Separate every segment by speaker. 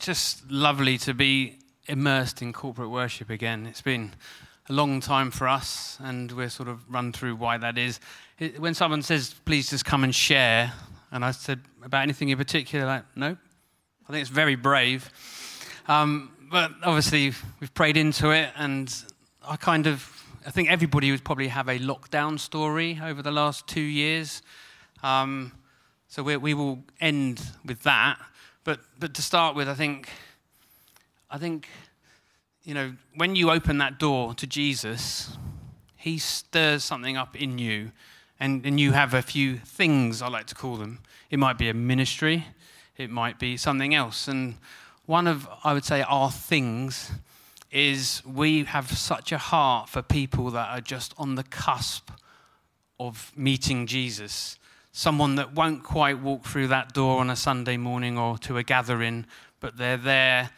Speaker 1: just lovely to be immersed in corporate worship again. It's been a long time for us, and we're sort of run through why that is. It, when someone says, please just come and share, and I said, about anything in particular, like, no. I think it's very brave. Um, but obviously, we've prayed into it, and I kind of, I think everybody would probably have a lockdown story over the last two years. Um, so we, we will end with that. But, but to start with, I think, I think, you know, when you open that door to Jesus, he stirs something up in you. And, and you have a few things, I like to call them. It might be a ministry, it might be something else. And one of, I would say, our things is we have such a heart for people that are just on the cusp of meeting Jesus someone that won't quite walk through that door on a Sunday morning or to a gathering, but they're there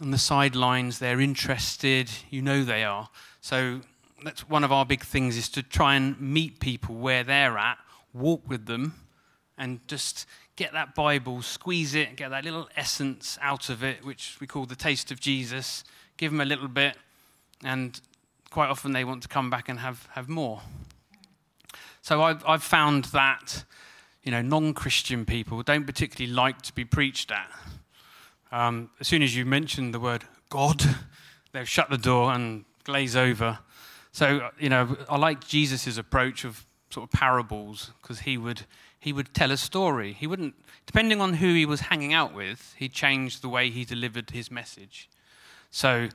Speaker 1: on the sidelines, they're interested, you know they are. So that's one of our big things is to try and meet people where they're at, walk with them, and just get that Bible, squeeze it, get that little essence out of it, which we call the taste of Jesus, give them a little bit, and quite often they want to come back and have, have more. So I've, I've found that you know, non-Christian people don't particularly like to be preached at. Um, as soon as you mention the word God, they'll shut the door and glaze over. So, you know, I like Jesus' approach of sort of parables because he would he would tell a story. He wouldn't, depending on who he was hanging out with, he changed the way he delivered his message. So,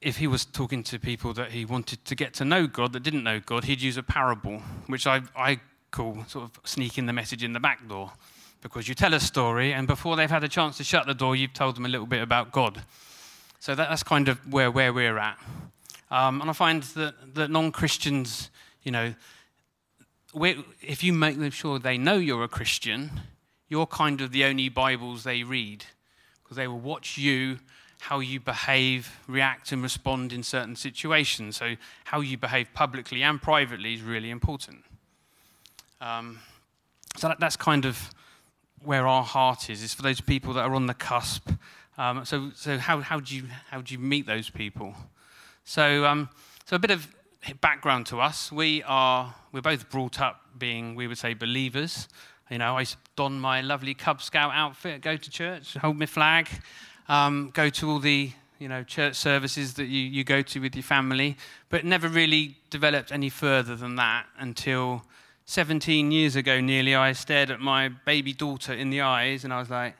Speaker 1: if he was talking to people that he wanted to get to know God that didn't know God, he'd use a parable, which I, I call sort of sneaking the message in the back door. Because you tell a story, and before they've had a chance to shut the door, you've told them a little bit about God. So that, that's kind of where, where we're at. Um, and I find that, that non Christians, you know, if you make them sure they know you're a Christian, you're kind of the only Bibles they read. Because they will watch you, how you behave, react, and respond in certain situations. So, how you behave publicly and privately is really important. Um, so that, that's kind of where our heart is, is for those people that are on the cusp. Um, so so how, how, do you, how do you meet those people? So, um, so a bit of background to us. We are, we're both brought up being, we would say, believers. You know, I don my lovely Cub Scout outfit, go to church, hold my flag, um, go to all the you know, church services that you, you go to with your family, but never really developed any further than that until 17 years ago, nearly, I stared at my baby daughter in the eyes and I was like,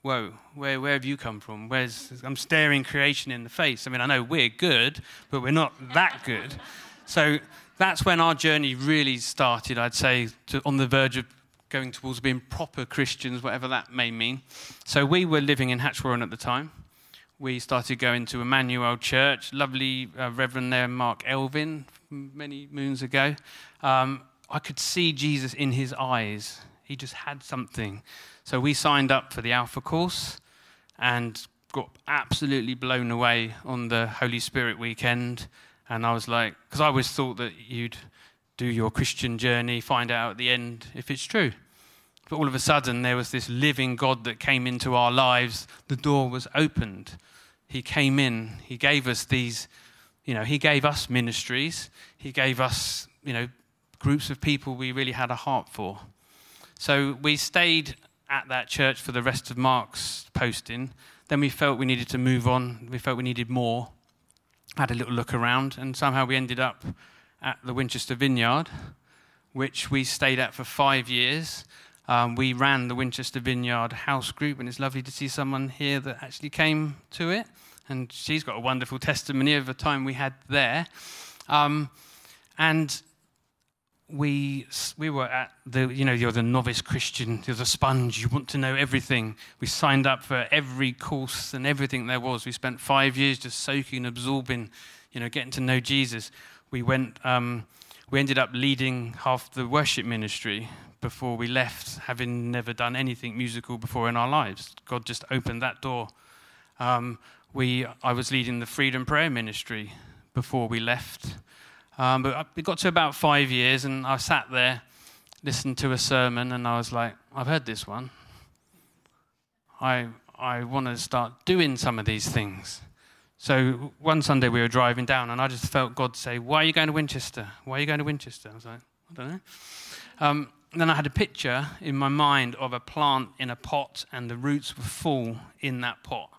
Speaker 1: Whoa, where, where have you come from? Where's, I'm staring creation in the face. I mean, I know we're good, but we're not that good. So that's when our journey really started, I'd say, to, on the verge of going towards being proper Christians, whatever that may mean. So we were living in Hatchwarren at the time. We started going to Emmanuel Church, lovely uh, Reverend there, Mark Elvin, many moons ago um, I could see Jesus in his eyes. He just had something. So we signed up for the Alpha course and got absolutely blown away on the Holy Spirit weekend. And I was like, because I always thought that you'd do your Christian journey, find out at the end if it's true. But all of a sudden, there was this living God that came into our lives. The door was opened. He came in. He gave us these, you know, He gave us ministries. He gave us, you know, groups of people we really had a heart for. So we stayed at that church for the rest of Mark's posting. Then we felt we needed to move on. We felt we needed more. Had a little look around, and somehow we ended up at the Winchester Vineyard, which we stayed at for five years. Um, we ran the Winchester Vineyard House Group, and it's lovely to see someone here that actually came to it. And she's got a wonderful testimony of the time we had there. Um, and we, we were at the, you know, you're the novice Christian, you're the sponge, you want to know everything. We signed up for every course and everything there was. We spent five years just soaking, absorbing, you know, getting to know Jesus. We went, um, we ended up leading half the worship ministry before we left, having never done anything musical before in our lives. God just opened that door. Um, we, I was leading the Freedom Prayer Ministry before we left. Um, but it got to about five years, and I sat there, listened to a sermon, and I was like, I've heard this one. I, I want to start doing some of these things. So one Sunday we were driving down, and I just felt God say, Why are you going to Winchester? Why are you going to Winchester? I was like, I don't know. Um, then I had a picture in my mind of a plant in a pot, and the roots were full in that pot.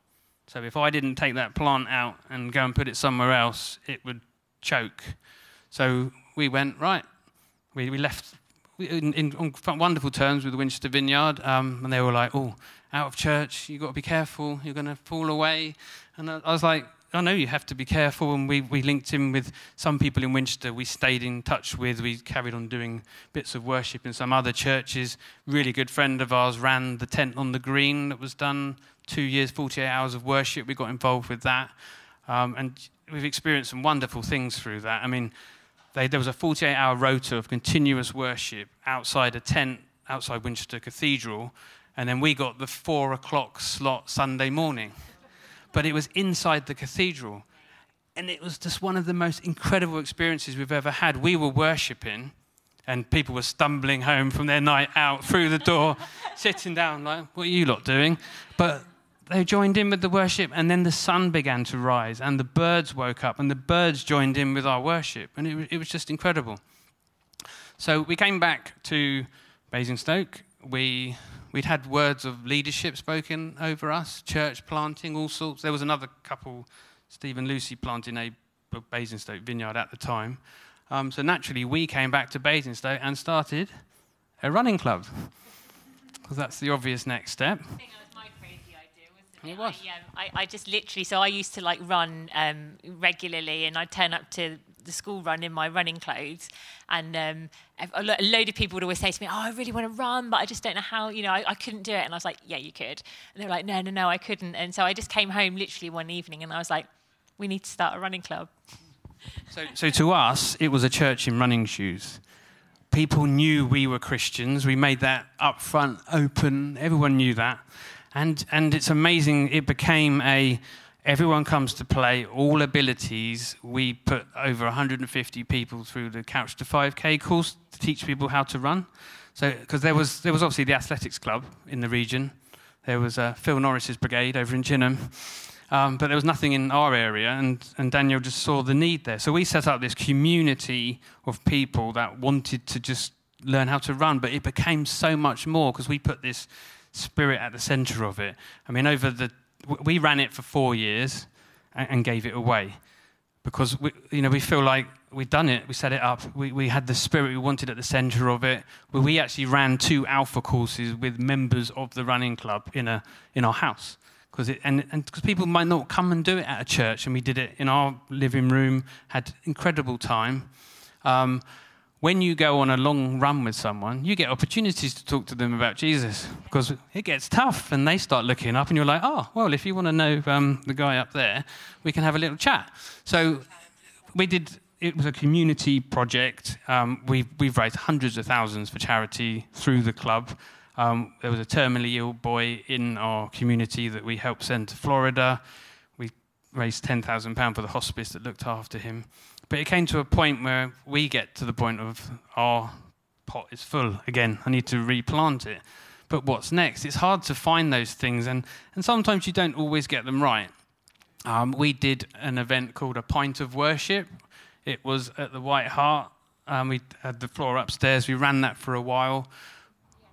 Speaker 1: So if I didn't take that plant out and go and put it somewhere else, it would choke. So we went, right, we, we left in, in, on wonderful terms with the Winchester Vineyard, um, and they were like, oh, out of church, you've got to be careful, you're going to fall away. And I, I was like, I know you have to be careful. And we, we linked in with some people in Winchester we stayed in touch with. We carried on doing bits of worship in some other churches. Really good friend of ours ran the tent on the green that was done two years, 48 hours of worship. We got involved with that. Um, and we've experienced some wonderful things through that. I mean, they, there was a 48 hour rota of continuous worship outside a tent outside Winchester Cathedral. And then we got the four o'clock slot Sunday morning but it was inside the cathedral. And it was just one of the most incredible experiences we've ever had. We were worshipping, and people were stumbling home from their night out through the door, sitting down, like, What are you lot doing? But they joined in with the worship, and then the sun began to rise, and the birds woke up, and the birds joined in with our worship. And it, it was just incredible. So we came back to Basingstoke. We We'd had words of leadership spoken over us, church planting, all sorts. There was another couple, Steve and Lucy, planting a Basingstoke vineyard at the time. Um, so naturally, we came back to Basingstoke and started a running club. Because that's the obvious next step.
Speaker 2: It was. I, um, I, I, just literally, so I used to like run um, regularly and I'd turn up to the school run in my running clothes. And um, a load of people would always say to me, Oh, I really want to run, but I just don't know how, you know, I, I, couldn't do it. And I was like, Yeah, you could. And they were like, No, no, no, I couldn't. And so I just came home literally one evening and I was like, We need to start a running club.
Speaker 1: So, so to us, it was a church in running shoes. People knew we were Christians. We made that up front, open. Everyone knew that. And, and it's amazing, it became a everyone comes to play, all abilities. We put over 150 people through the Couch to 5K course to teach people how to run. So, because there was, there was obviously the athletics club in the region, there was uh, Phil Norris's brigade over in Chineham. Um, but there was nothing in our area, and, and Danielle just saw the need there. So we set up this community of people that wanted to just learn how to run, but it became so much more because we put this spirit at the center of it. I mean, over the we ran it for four years and, gave it away because we, you know we feel like we've done it. We set it up. We, we had the spirit we wanted at the center of it. We actually ran two alpha courses with members of the running club in a in our house because it and because people might not come and do it at a church, and we did it in our living room. Had incredible time. Um, when you go on a long run with someone, you get opportunities to talk to them about Jesus because it gets tough and they start looking up and you're like, oh, well, if you want to know um, the guy up there, we can have a little chat. So we did, it was a community project. Um, we've, we've raised hundreds of thousands for charity through the club. Um, there was a terminally ill boy in our community that we helped send to Florida. We raised £10,000 for the hospice that looked after him. But it came to a point where we get to the point of our pot is full again. I need to replant it. But what's next? It's hard to find those things, and, and sometimes you don't always get them right. Um, we did an event called a Pint of Worship. It was at the White Hart. Um, we had the floor upstairs. We ran that for a while.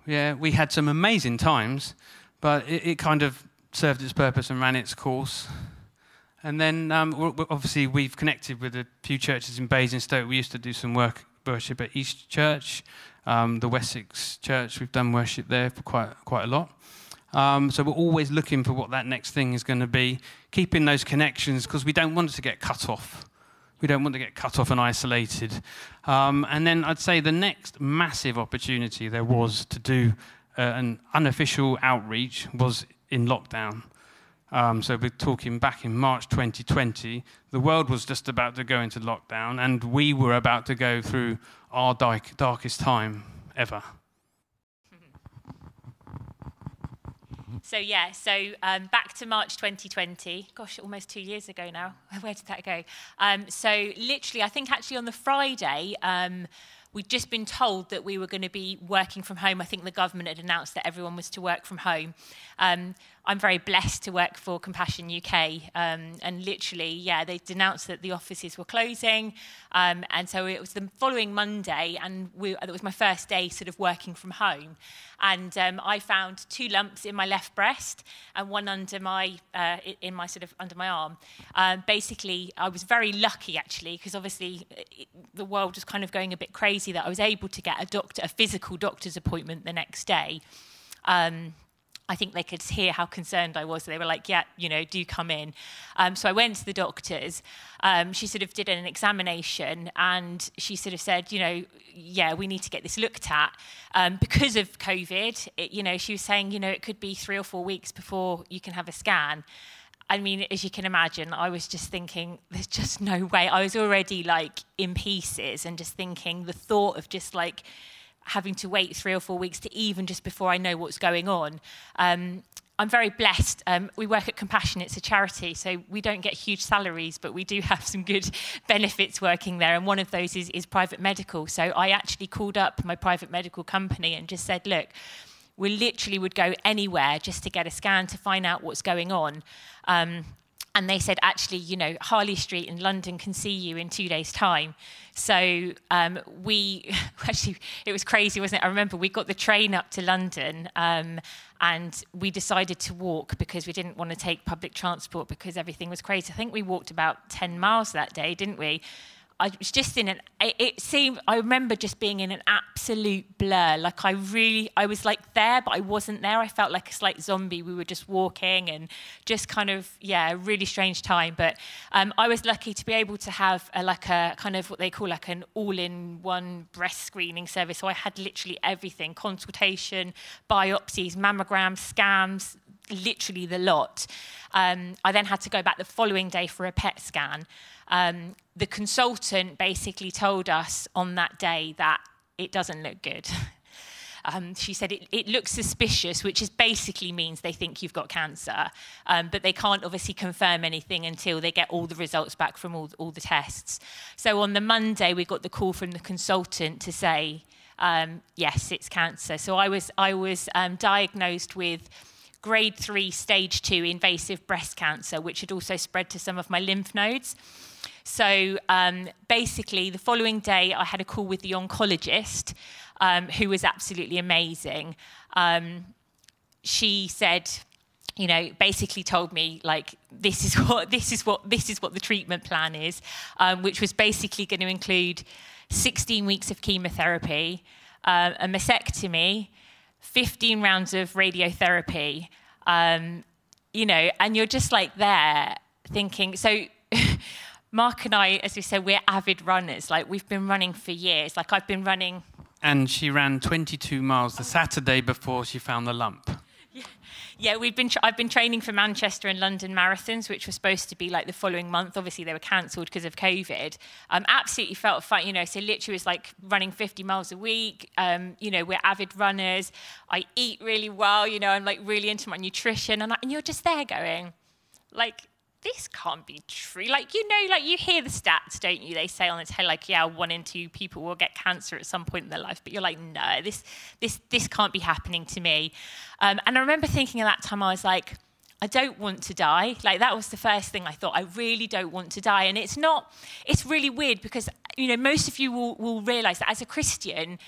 Speaker 1: Yeah, we had some amazing times, but it, it kind of served its purpose and ran its course. And then um, obviously we've connected with a few churches in Basingstoke. We used to do some work worship at East Church, um, the Wessex Church. We've done worship there for quite quite a lot. Um, so we're always looking for what that next thing is going to be, keeping those connections because we don't want to get cut off. We don't want to get cut off and isolated. Um, and then I'd say the next massive opportunity there was to do uh, an unofficial outreach was in lockdown. Um, so we're talking back in March 2020. The world was just about to go into lockdown, and we were about to go through our dark, darkest time ever.
Speaker 2: So yeah, so um, back to March 2020. Gosh, almost two years ago now. Where did that go? Um, so literally, I think actually on the Friday, um, we'd just been told that we were going to be working from home. I think the government had announced that everyone was to work from home. Um, I'm very blessed to work for Compassion UK. Um, and literally, yeah, they denounced that the offices were closing. Um, and so it was the following Monday, and we, it was my first day sort of working from home. And um, I found two lumps in my left breast and one under my, uh, in my sort of under my arm. Um, basically, I was very lucky actually, because obviously it, the world was kind of going a bit crazy that I was able to get a doctor, a physical doctor's appointment the next day. Um, I think they could hear how concerned I was. They were like, yeah, you know, do come in. Um, so I went to the doctors. Um, she sort of did an examination and she sort of said, you know, yeah, we need to get this looked at. Um, because of COVID, it, you know, she was saying, you know, it could be three or four weeks before you can have a scan. I mean, as you can imagine, I was just thinking, there's just no way. I was already like in pieces and just thinking the thought of just like, having to wait three or four weeks to even just before I know what's going on. Um, I'm very blessed. Um, we work at Compassion, it's a charity, so we don't get huge salaries, but we do have some good benefits working there. And one of those is, is private medical. So I actually called up my private medical company and just said, look, we literally would go anywhere just to get a scan to find out what's going on. Um, and they said, actually, you know, Harley Street in London can see you in two days' time. So um, we actually, it was crazy, wasn't it? I remember we got the train up to London um, and we decided to walk because we didn't want to take public transport because everything was crazy. I think we walked about 10 miles that day, didn't we? I was just in an. It seemed. I remember just being in an absolute blur. Like I really, I was like there, but I wasn't there. I felt like a slight zombie. We were just walking and just kind of, yeah, a really strange time. But um, I was lucky to be able to have a, like a kind of what they call like an all-in-one breast screening service. So I had literally everything: consultation, biopsies, mammograms, scans, literally the lot. Um, I then had to go back the following day for a PET scan. Um, the consultant basically told us on that day that it doesn't look good. Um, she said it, it, looks suspicious, which is basically means they think you've got cancer, um, but they can't obviously confirm anything until they get all the results back from all, all the tests. So on the Monday, we got the call from the consultant to say, um, yes, it's cancer. So I was I was um, diagnosed with grade three, stage two invasive breast cancer, which had also spread to some of my lymph nodes. So um, basically, the following day, I had a call with the oncologist, um, who was absolutely amazing. Um, she said, you know, basically told me like this is what this is what this is what the treatment plan is, um, which was basically going to include 16 weeks of chemotherapy, uh, a mastectomy, 15 rounds of radiotherapy. Um, you know, and you're just like there thinking. So Mark and I, as we said, we're avid runners. Like we've been running for years. Like I've been running.
Speaker 1: And she ran 22 miles the Saturday before she found the lump.
Speaker 2: Yeah, we've been. Tra- I've been training for Manchester and London marathons, which were supposed to be like the following month. Obviously, they were cancelled because of COVID. Um, absolutely felt. You know, so literally was like running 50 miles a week. Um, you know, we're avid runners. I eat really well. You know, I'm like really into my nutrition, and, I, and you're just there going, like this can't be true. Like, you know, like you hear the stats, don't you? They say on the tele, like, yeah, one in two people will get cancer at some point in their life. But you're like, no, this, this, this can't be happening to me. Um, and I remember thinking at that time, I was like, I don't want to die. Like that was the first thing I thought. I really don't want to die. And it's not, it's really weird because, you know, most of you will, will realize that as a Christian,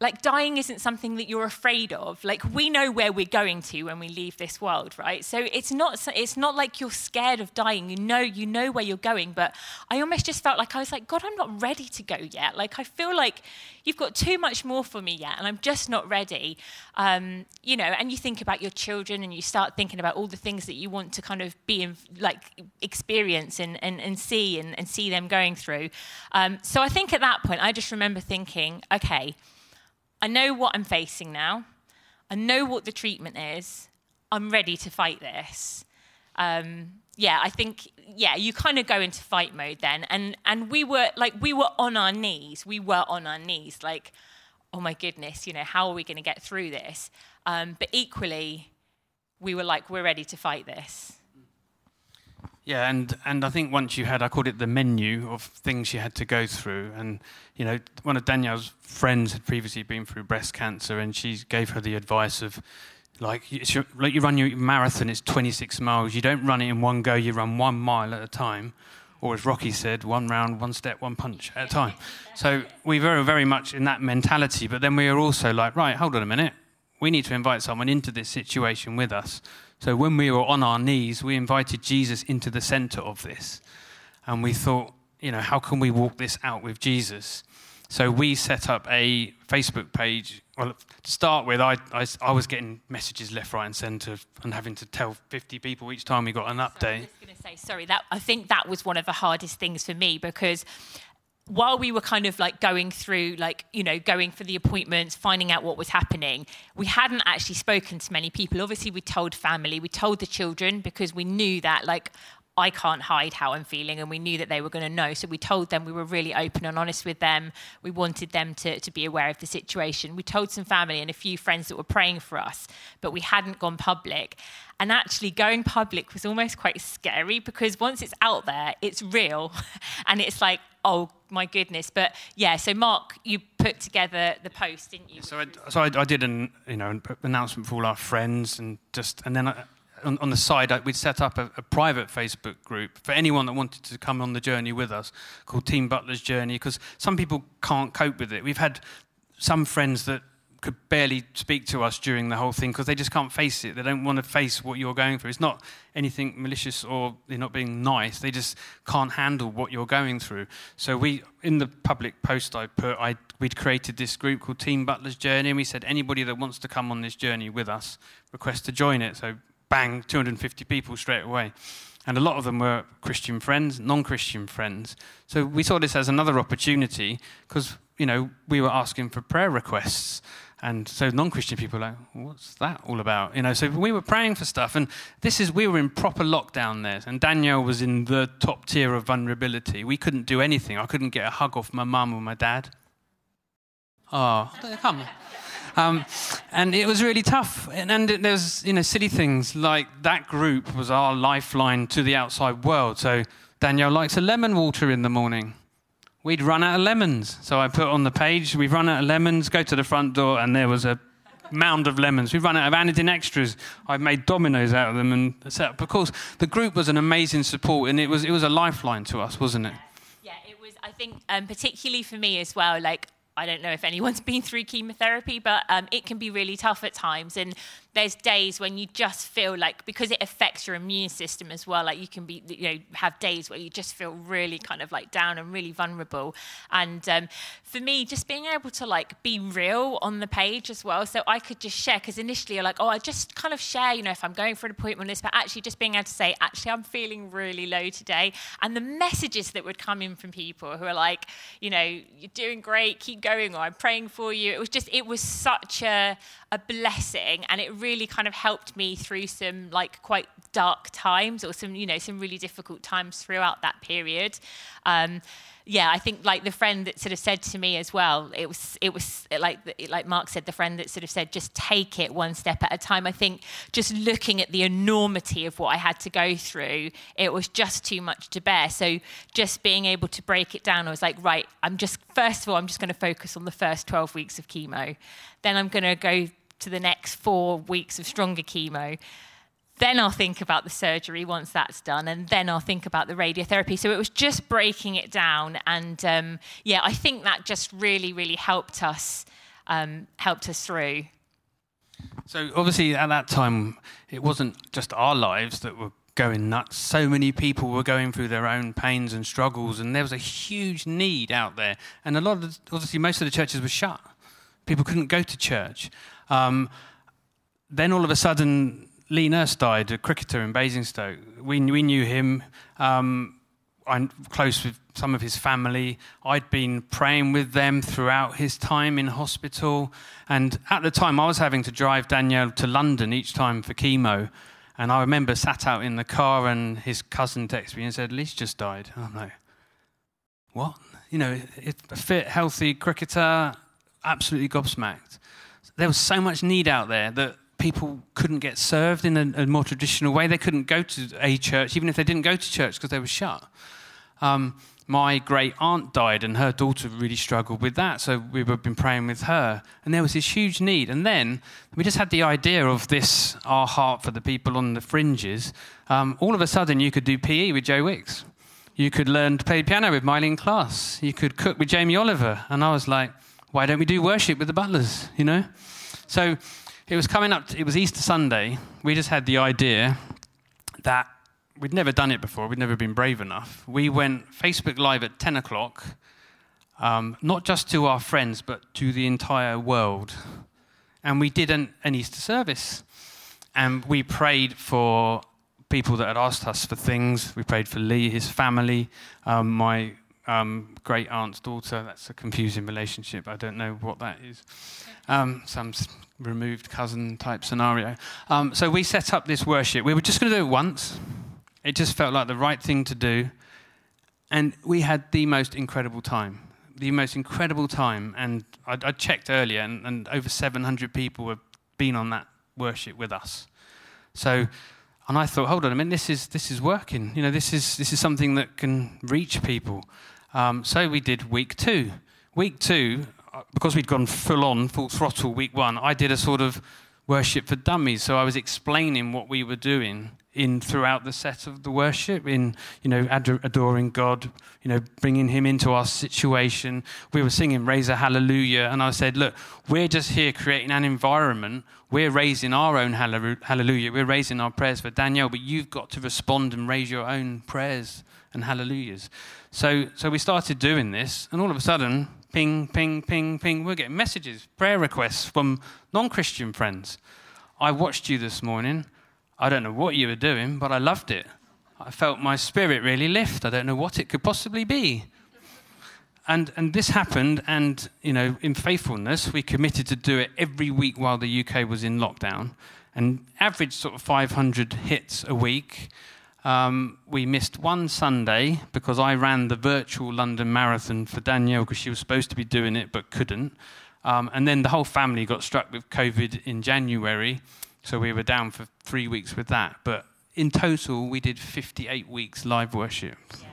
Speaker 2: like dying isn't something that you're afraid of. Like we know where we're going to when we leave this world right? So it's not it's not like you're scared of dying. You know you know where you're going but i almost just felt like i was like god i'm not ready to go yet. Like i feel like you've got too much more for me yet and i'm just not ready. Um, you know and you think about your children and you start thinking about all the things that you want to kind of be in like experience and, and, and see and, and see them going through. Um, so i think at that point i just remember thinking okay I know what I'm facing now. I know what the treatment is. I'm ready to fight this. Um, yeah, I think yeah, you kind of go into fight mode then, and and we were like we were on our knees. We were on our knees, like, oh my goodness, you know, how are we going to get through this? Um, but equally, we were like, we're ready to fight this.
Speaker 1: Yeah, and, and I think once you had, I called it the menu of things you had to go through. And, you know, one of Danielle's friends had previously been through breast cancer, and she gave her the advice of like, like you run your marathon, it's 26 miles. You don't run it in one go, you run one mile at a time. Or as Rocky said, one round, one step, one punch at a time. So we were very much in that mentality, but then we were also like, right, hold on a minute. We need to invite someone into this situation with us. So when we were on our knees, we invited Jesus into the center of this. And we thought, you know, how can we walk this out with Jesus? So we set up a Facebook page. Well, to start with, I, I, I was getting messages left, right, and centre, and having to tell 50 people each time we got an update. So I
Speaker 2: was going to say, sorry, that I think that was one of the hardest things for me because while we were kind of like going through like you know going for the appointments finding out what was happening we hadn't actually spoken to many people obviously we told family we told the children because we knew that like I can't hide how I'm feeling, and we knew that they were going to know. So we told them we were really open and honest with them. We wanted them to, to be aware of the situation. We told some family and a few friends that were praying for us, but we hadn't gone public. And actually, going public was almost quite scary because once it's out there, it's real. and it's like, oh my goodness. But yeah, so Mark, you put together the post, didn't you?
Speaker 1: So I, so I, I did an you know an announcement for all our friends and just and then I, on, on, the side, we'd set up a, a, private Facebook group for anyone that wanted to come on the journey with us called Team Butler's Journey because some people can't cope with it. We've had some friends that could barely speak to us during the whole thing because they just can't face it. They don't want to face what you're going through. It's not anything malicious or they're not being nice. They just can't handle what you're going through. So we, in the public post I put, I, we'd created this group called Team Butler's Journey, and we said anybody that wants to come on this journey with us, request to join it. So bang, 250 people straight away. And a lot of them were Christian friends, non Christian friends. So we saw this as another opportunity because, you know, we were asking for prayer requests. And so non-Christian people like, what's that all about? You know, so we were praying for stuff, and this is we were in proper lockdown there, and Danielle was in the top tier of vulnerability. We couldn't do anything. I couldn't get a hug off my mum or my dad. Oh, come. Um, and it was really tough. And, and there's, you know, silly things like that group was our lifeline to the outside world. So Danielle likes a lemon water in the morning. We'd run out of lemons. So I put on the page, we've run out of lemons, go to the front door, and there was a mound of lemons. We've run out of Anadin extras. I've made dominoes out of them and set up. Of course, the group was an amazing support, and it was, it was a lifeline to us, wasn't it?
Speaker 2: Yeah, it was. I think, um, particularly for me as well, like I don't know if anyone's been through chemotherapy, but um, it can be really tough at times. And there's days when you just feel like because it affects your immune system as well like you can be you know have days where you just feel really kind of like down and really vulnerable. And um, for me just being able to like be real on the page as well. So i could just share because initially you're like oh i just kind of share you know if i'm going for an appointment list but actually just being able to say actually i'm feeling really low today. And the messages that would come in from people who are like you know you're doing great keep going or i'm praying for you. It was just it was such a a blessing and it really kind of helped me through some like quite dark times or some you know some really difficult times throughout that period. Um, yeah i think like the friend that sort of said to me as well it was it was like like mark said the friend that sort of said just take it one step at a time. I think just looking at the enormity of what i had to go through it was just too much to bear. So just being able to break it down i was like right i'm just first of all i'm just going to focus on the first 12 weeks of chemo. Then i'm going to go to the next four weeks of stronger chemo. Then I'll think about the surgery once that's done, and then I'll think about the radiotherapy. So it was just breaking it down, and um, yeah, I think that just really, really helped us, um, helped us through.
Speaker 1: So obviously, at that time, it wasn't just our lives that were going nuts. So many people were going through their own pains and struggles, and there was a huge need out there. And a lot of, the, obviously, most of the churches were shut. People couldn't go to church. Um, then all of a sudden, Lee Nurse died, a cricketer in Basingstoke. We, we knew him. Um, I'm close with some of his family. I'd been praying with them throughout his time in hospital. And at the time, I was having to drive Danielle to London each time for chemo. And I remember sat out in the car and his cousin texted me and said, Lee's just died. I'm like, what? You know, a fit, healthy cricketer, absolutely gobsmacked there was so much need out there that people couldn't get served in a, a, more traditional way. They couldn't go to a church, even if they didn't go to church because they were shut. Um, my great aunt died and her daughter really struggled with that. So we've been praying with her. And there was this huge need. And then we just had the idea of this, our heart for the people on the fringes. Um, all of a sudden, you could do PE with Joe Wicks. You could learn to play piano with Myleene Klass. You could cook with Jamie Oliver. And I was like, why don't we do worship with the butlers, you know? So it was coming up, it was Easter Sunday. We just had the idea that we'd never done it before, we'd never been brave enough. We went Facebook Live at 10 o'clock, um, not just to our friends, but to the entire world. And we did an, an Easter service. And we prayed for people that had asked us for things. We prayed for Lee, his family, um, my um, great aunt's daughter. That's a confusing relationship. I don't know what that is. Um, some removed cousin type scenario. Um, so we set up this worship. We were just going to do it once. It just felt like the right thing to do. And we had the most incredible time. The most incredible time. And I, I checked earlier, and, and, over 700 people have been on that worship with us. So, and I thought, hold on a minute, this is, this is working. You know, this is, this is something that can reach people. Um, so we did week two. Week two, uh, because we'd gone full on, full throttle week one, I did a sort of worship for dummies. So I was explaining what we were doing in throughout the set of the worship, in you know adoring God, you know bringing Him into our situation. We were singing "Raise a Hallelujah," and I said, "Look, we're just here creating an environment. We're raising our own hallelujah. We're raising our prayers for Danielle, but you've got to respond and raise your own prayers and hallelujahs." So, so we started doing this, and all of a sudden, ping, ping, ping, ping, we're getting messages, prayer requests from non-Christian friends. I watched you this morning. I don't know what you were doing, but I loved it. I felt my spirit really lift. I don't know what it could possibly be. And, and this happened, and you know, in faithfulness, we committed to do it every week while the UK was in lockdown, and average sort of 500 hits a week. Um, we missed one Sunday because I ran the virtual London Marathon for Danielle because she was supposed to be doing it but couldn't. Um, and then the whole family got struck with COVID in January. So we were down for three weeks with that. But in total, we did 58 weeks live worship.
Speaker 2: Yeah.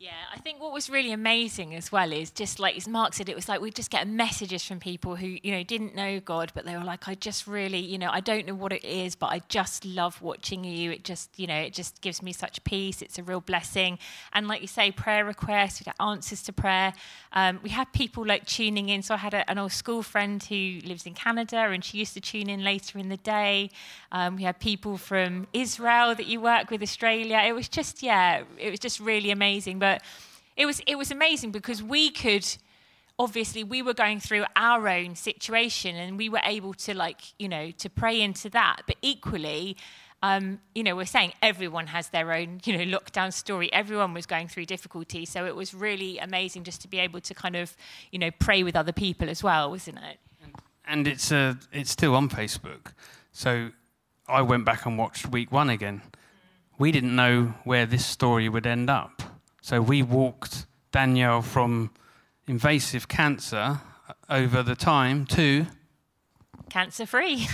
Speaker 2: Yeah, I think what was really amazing as well is just like as Mark said, it was like we just get messages from people who you know didn't know God, but they were like, I just really, you know, I don't know what it is, but I just love watching you. It just, you know, it just gives me such peace. It's a real blessing. And like you say, prayer requests, we get answers to prayer. Um, we had people like tuning in. So I had a, an old school friend who lives in Canada, and she used to tune in later in the day. Um, we had people from Israel that you work with, Australia. It was just, yeah, it was just really amazing. But it was it was amazing because we could obviously we were going through our own situation and we were able to like you know to pray into that. But equally um, you know we're saying everyone has their own you know lockdown story. Everyone was going through difficulty. So it was really amazing just to be able to kind of you know pray with other people as well wasn't it?
Speaker 1: And it's uh, it's still on facebook. So i went back and watched week one again. We didn't know where this story would end up so we walked Danielle from invasive cancer over the time to
Speaker 2: cancer free.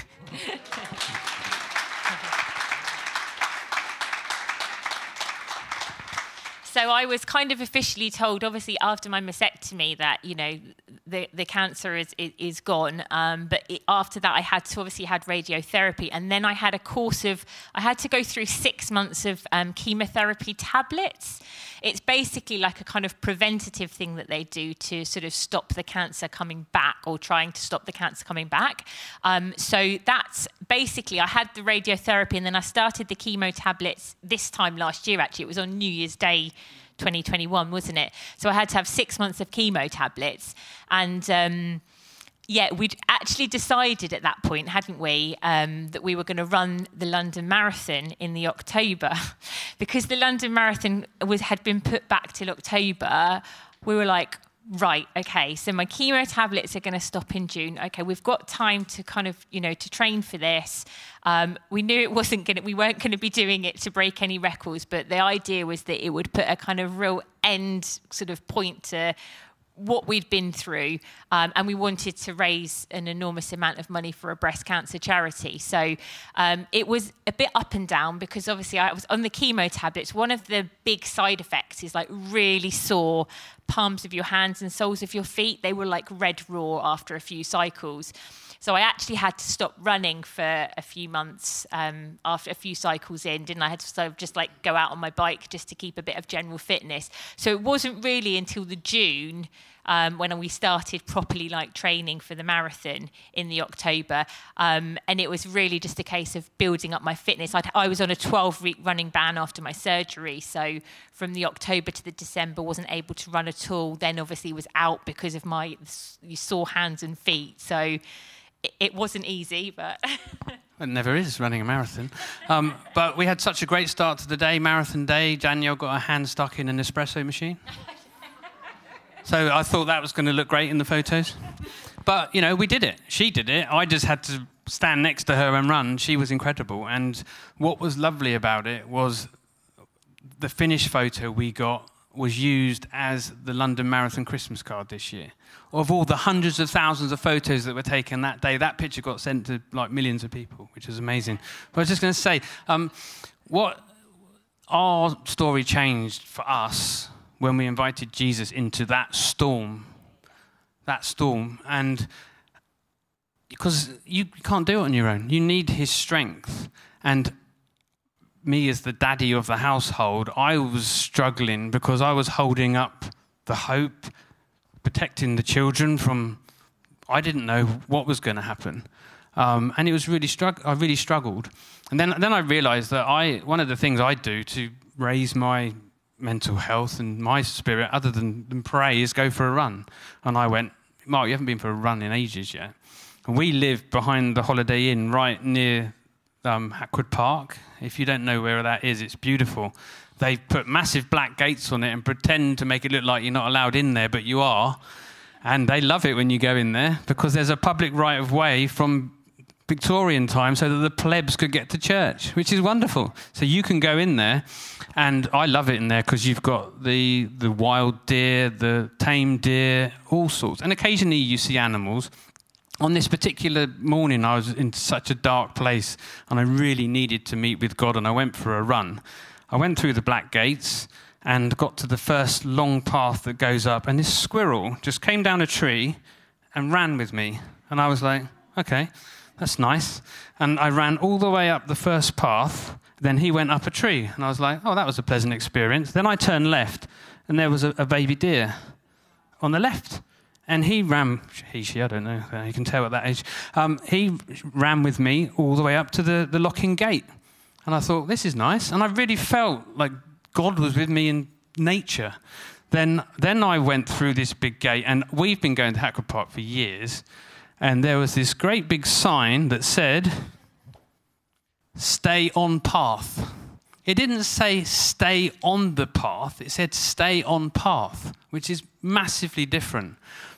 Speaker 2: so I was kind of officially told, obviously after my mastectomy, that you know the the cancer is is, is gone. Um, but it, after that, I had to obviously had radiotherapy, and then I had a course of I had to go through six months of um, chemotherapy tablets. It's basically like a kind of preventative thing that they do to sort of stop the cancer coming back or trying to stop the cancer coming back. Um, so that's basically I had the radiotherapy, and then I started the chemo tablets this time last year. Actually, it was on New Year's Day 2021, wasn't it? So I had to have six months of chemo tablets. And um, yeah, we'd actually decided at that point, hadn't we, um, that we were going to run the London Marathon in the October. because the London Marathon was, had been put back till October, we were like, right, okay, so my chemo tablets are going to stop in June. Okay, we've got time to kind of, you know, to train for this. Um, we knew it wasn't going to, we weren't going to be doing it to break any records, but the idea was that it would put a kind of real end sort of point to what we'd been through, um, and we wanted to raise an enormous amount of money for a breast cancer charity. So um, it was a bit up and down because obviously I was on the chemo tablets. One of the big side effects is like really sore palms of your hands and soles of your feet. They were like red raw after a few cycles. So I actually had to stop running for a few months um, after a few cycles in, didn't I? I had to sort of just like go out on my bike just to keep a bit of general fitness. So it wasn't really until the June um, when we started properly like training for the marathon in the October. Um, and it was really just a case of building up my fitness. I'd, i was on a 12 week running ban after my surgery. So from the October to the December, wasn't able to run at all. Then obviously was out because of my sore hands and feet. So it wasn't easy, but.
Speaker 1: it never is running a marathon. Um, but we had such a great start to the day, marathon day. Danielle got her hand stuck in an espresso machine. so I thought that was going to look great in the photos. But, you know, we did it. She did it. I just had to stand next to her and run. She was incredible. And what was lovely about it was the finished photo we got was used as the London Marathon Christmas card this year. Of all the hundreds of thousands of photos that were taken that day, that picture got sent to like millions of people, which is amazing. But I was just going to say, um, what our story changed for us when we invited Jesus into that storm, that storm, and because you can't do it on your own, you need His strength, and me as the daddy of the household, I was struggling because I was holding up the hope, protecting the children from. I didn't know what was going to happen, um, and it was really strugg- I really struggled. And then, then I realised that I one of the things I do to raise my mental health and my spirit, other than, than pray, is go for a run. And I went, Mark, you haven't been for a run in ages yet. And we live behind the Holiday Inn, right near um, Hackwood Park. If you don't know where that is, it's beautiful. They put massive black gates on it and pretend to make it look like you're not allowed in there, but you are. And they love it when you go in there because there's a public right of way from Victorian time so that the plebs could get to church, which is wonderful. So you can go in there, and I love it in there because you've got the, the wild deer, the tame deer, all sorts. And occasionally you see animals, on this particular morning, I was in such a dark place and I really needed to meet with God, and I went for a run. I went through the black gates and got to the first long path that goes up, and this squirrel just came down a tree and ran with me. And I was like, okay, that's nice. And I ran all the way up the first path. Then he went up a tree, and I was like, oh, that was a pleasant experience. Then I turned left, and there was a, a baby deer on the left. And he ran, he, she, I don't know, uh, you can tell at that age. Um, he ran with me all the way up to the, the locking gate. And I thought, this is nice. And I really felt like God was with me in nature. Then, then I went through this big gate, and we've been going to Hackwood Park for years. And there was this great big sign that said, Stay on path. It didn't say stay on the path, it said stay on path, which is massively different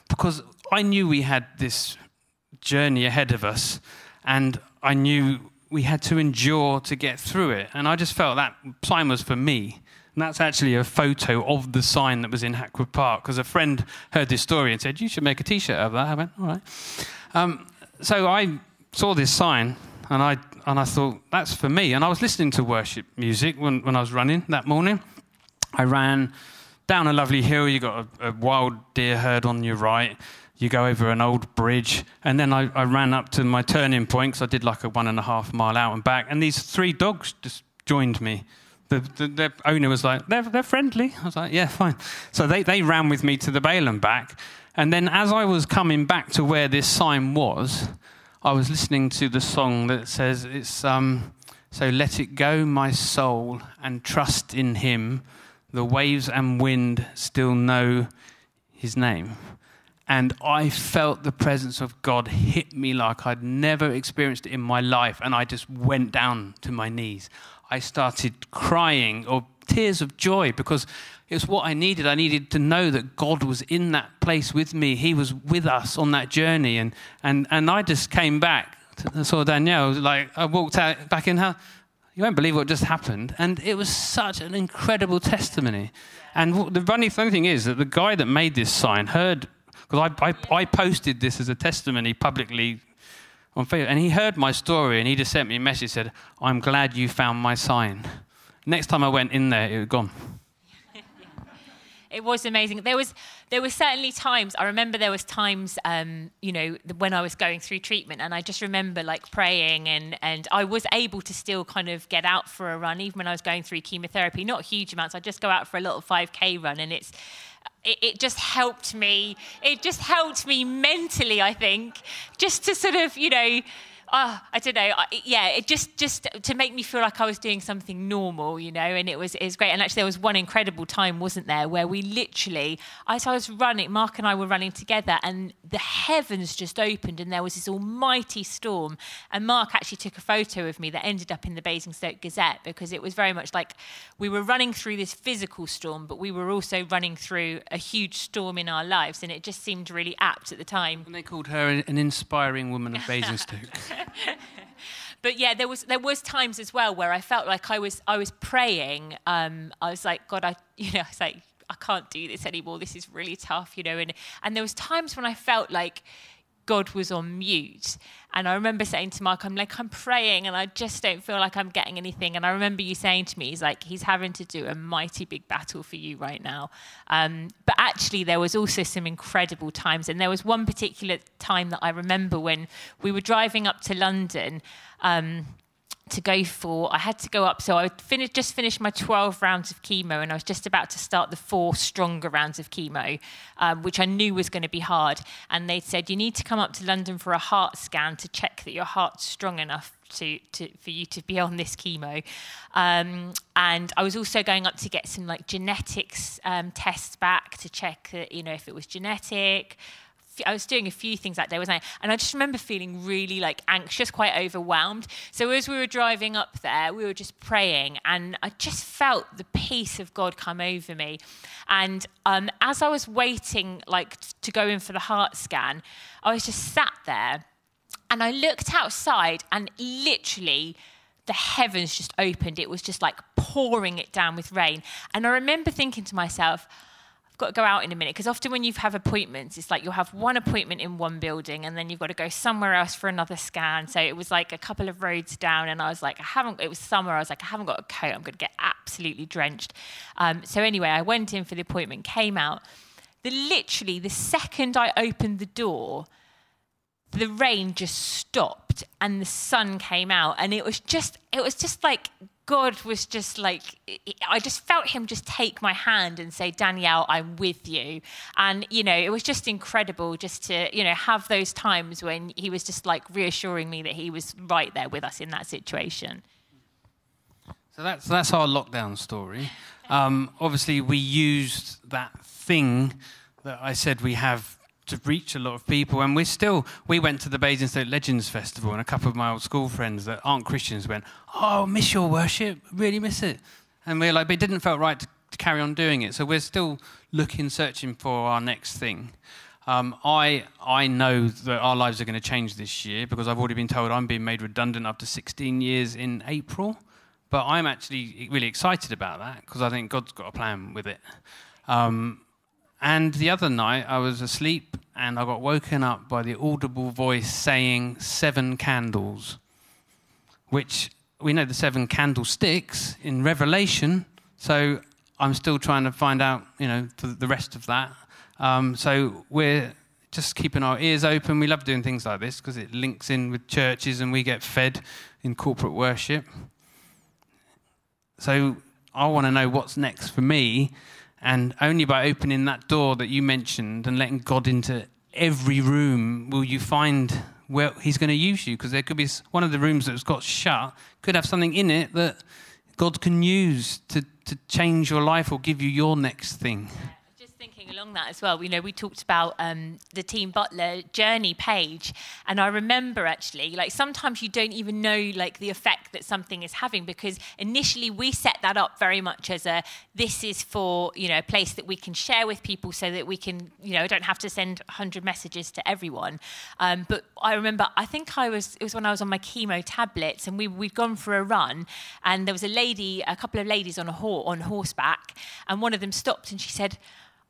Speaker 1: because I knew we had this journey ahead of us, and I knew we had to endure to get through it. And I just felt that sign was for me. And that's actually a photo of the sign that was in Hackwood Park because a friend heard this story and said, You should make a t shirt of that. I went, All right. Um, so I saw this sign and I, and I thought, That's for me. And I was listening to worship music when, when I was running that morning. I ran down a lovely hill, you got a, a, wild deer herd on your right. You go over an old bridge, and then I, I ran up to my turning point because I did like a one and a half mile out and back, and these three dogs just joined me. The, the, the, owner was like, they're, they're friendly. I was like, yeah, fine. So they, they ran with me to the Bale and back. And then as I was coming back to where this sign was, I was listening to the song that says, it's, um, so let it go, my soul, and trust in him the waves and wind still know his name. And I felt the presence of God hit me like I'd never experienced it in my life. And I just went down to my knees. I started crying or tears of joy because it was what I needed. I needed to know that God was in that place with me. He was with us on that journey. And, and, and I just came back. I saw Danielle, like, I walked out back in her You won't believe what just happened. And it was such an incredible testimony. And the funny thing is that the guy that made this sign heard, because I, I, I posted this as a testimony publicly on Facebook, and he heard my story and he just sent me a message said, I'm glad you found my sign. Next time I went in there, it was gone.
Speaker 2: it was amazing. There was there were certainly times. I remember there was times, um, you know, when I was going through treatment, and I just remember like praying, and and I was able to still kind of get out for a run, even when I was going through chemotherapy. Not huge amounts. I just go out for a little 5k run, and it's it, it, just helped me. It just helped me mentally, I think, just to sort of, you know, oh, I don't know. I, yeah, it just just to make me feel like I was doing something normal, you know. And it was it was great. And actually, there was one incredible time, wasn't there, where we literally, as I was running, Mark and I were running together, and the heavens just opened, and there was this almighty storm. And Mark actually took a photo of me that ended up in the Basingstoke Gazette because it was very much like we were running through this physical storm, but we were also running through a huge storm in our lives, and it just seemed really apt at the time.
Speaker 1: And they called her an inspiring woman of Basingstoke.
Speaker 2: but yeah, there was there was times as well where I felt like I was I was praying. Um, I was like, God, I you know, I was like, I can't do this anymore. This is really tough, you know. And and there was times when I felt like God was on mute. And I remember saying to Mark, I'm like, I'm praying and I just don't feel like I'm getting anything. And I remember you saying to me, he's like, he's having to do a mighty big battle for you right now. Um, but actually, there was also some incredible times. And there was one particular time that I remember when we were driving up to London. Um, to go for. I had to go up, so I finished, just finished my 12 rounds of chemo, and I was just about to start the four stronger rounds of chemo, um, which I knew was going to be hard. And they said you need to come up to London for a heart scan to check that your heart's strong enough to, to for you to be on this chemo. Um, and I was also going up to get some like genetics um, tests back to check that you know if it was genetic. I was doing a few things that day, wasn't I? And I just remember feeling really like anxious, quite overwhelmed. So as we were driving up there, we were just praying, and I just felt the peace of God come over me. And um, as I was waiting, like to go in for the heart scan, I was just sat there, and I looked outside, and literally the heavens just opened. It was just like pouring it down with rain. And I remember thinking to myself, got to go out in a minute because often when you have appointments, it's like you'll have one appointment in one building and then you've got to go somewhere else for another scan. So it was like a couple of roads down, and I was like, I haven't. It was summer. I was like, I haven't got a coat. I'm going to get absolutely drenched. Um, so anyway, I went in for the appointment, came out. The literally the second I opened the door, the rain just stopped and the sun came out, and it was just it was just like God was just like, I just felt him just take my hand and say, Danielle, I'm with you. And, you know, it was just incredible just to, you know, have those times when he was just like reassuring me that he was right there with us in that situation.
Speaker 1: So that's, that's our lockdown story. Um, obviously, we used that thing that I said we have to reach a lot of people. And we're still, we went to the Basingstoke Legends Festival, and a couple of my old school friends that aren't Christians went, "Oh, miss your worship, really miss it." And we are like, but it didn't feel right to, to, carry on doing it. So we're still looking, searching for our next thing. Um, I I know that our lives are going to change this year because I've already been told I'm being made redundant after 16 years in April. But I'm actually really excited about that because I think God's got a plan with it. Um, and the other night, I was asleep and I got woken up by the audible voice saying seven candles, which we know the seven candlesticks in Revelation. So I'm still trying to find out, you know, the rest of that. Um, so we're just keeping our ears open. We love doing things like this because it links in with churches and we get fed in corporate worship. So I want to know what's next for me and only by opening that door that you mentioned and letting God into every room will you find where He's going to use you. Because there could be one of the rooms that's got shut, could have something in it that God can use to, to change your life or give you your next thing.
Speaker 2: Thinking along that as well. You know, we talked about um, the Team Butler journey page, and I remember actually, like sometimes you don't even know like the effect that something is having because initially we set that up very much as a this is for you know a place that we can share with people so that we can you know don't have to send 100 messages to everyone. Um, but I remember, I think I was it was when I was on my chemo tablets, and we we'd gone for a run, and there was a lady, a couple of ladies on a ho- on horseback, and one of them stopped and she said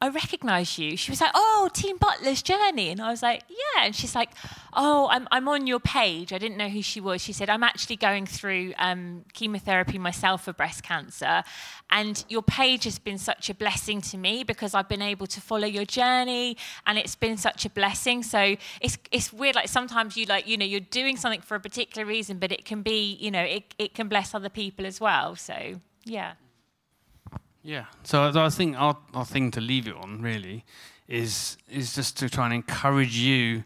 Speaker 2: I recognise you. She was like, Oh, Team Butler's Journey. And I was like, Yeah. And she's like, Oh, I'm, I'm on your page. I didn't know who she was. She said, I'm actually going through um, chemotherapy myself for breast cancer. And your page has been such a blessing to me because I've been able to follow your journey and it's been such a blessing. So it's, it's weird. Like sometimes you like, you know, you're doing something for a particular reason, but it can be, you know, it, it can bless other people as well. So, yeah.
Speaker 1: Yeah. So I think our, our thing to leave it on really is is just to try and encourage you.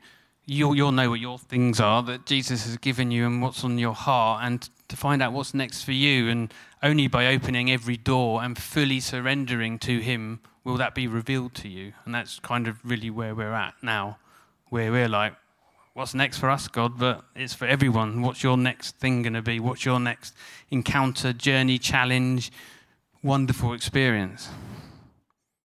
Speaker 1: You'll, you'll know what your things are that Jesus has given you and what's on your heart, and to find out what's next for you. And only by opening every door and fully surrendering to Him will that be revealed to you. And that's kind of really where we're at now, where we're like, what's next for us, God? But it's for everyone. What's your next thing going to be? What's your next encounter, journey, challenge? Wonderful experience.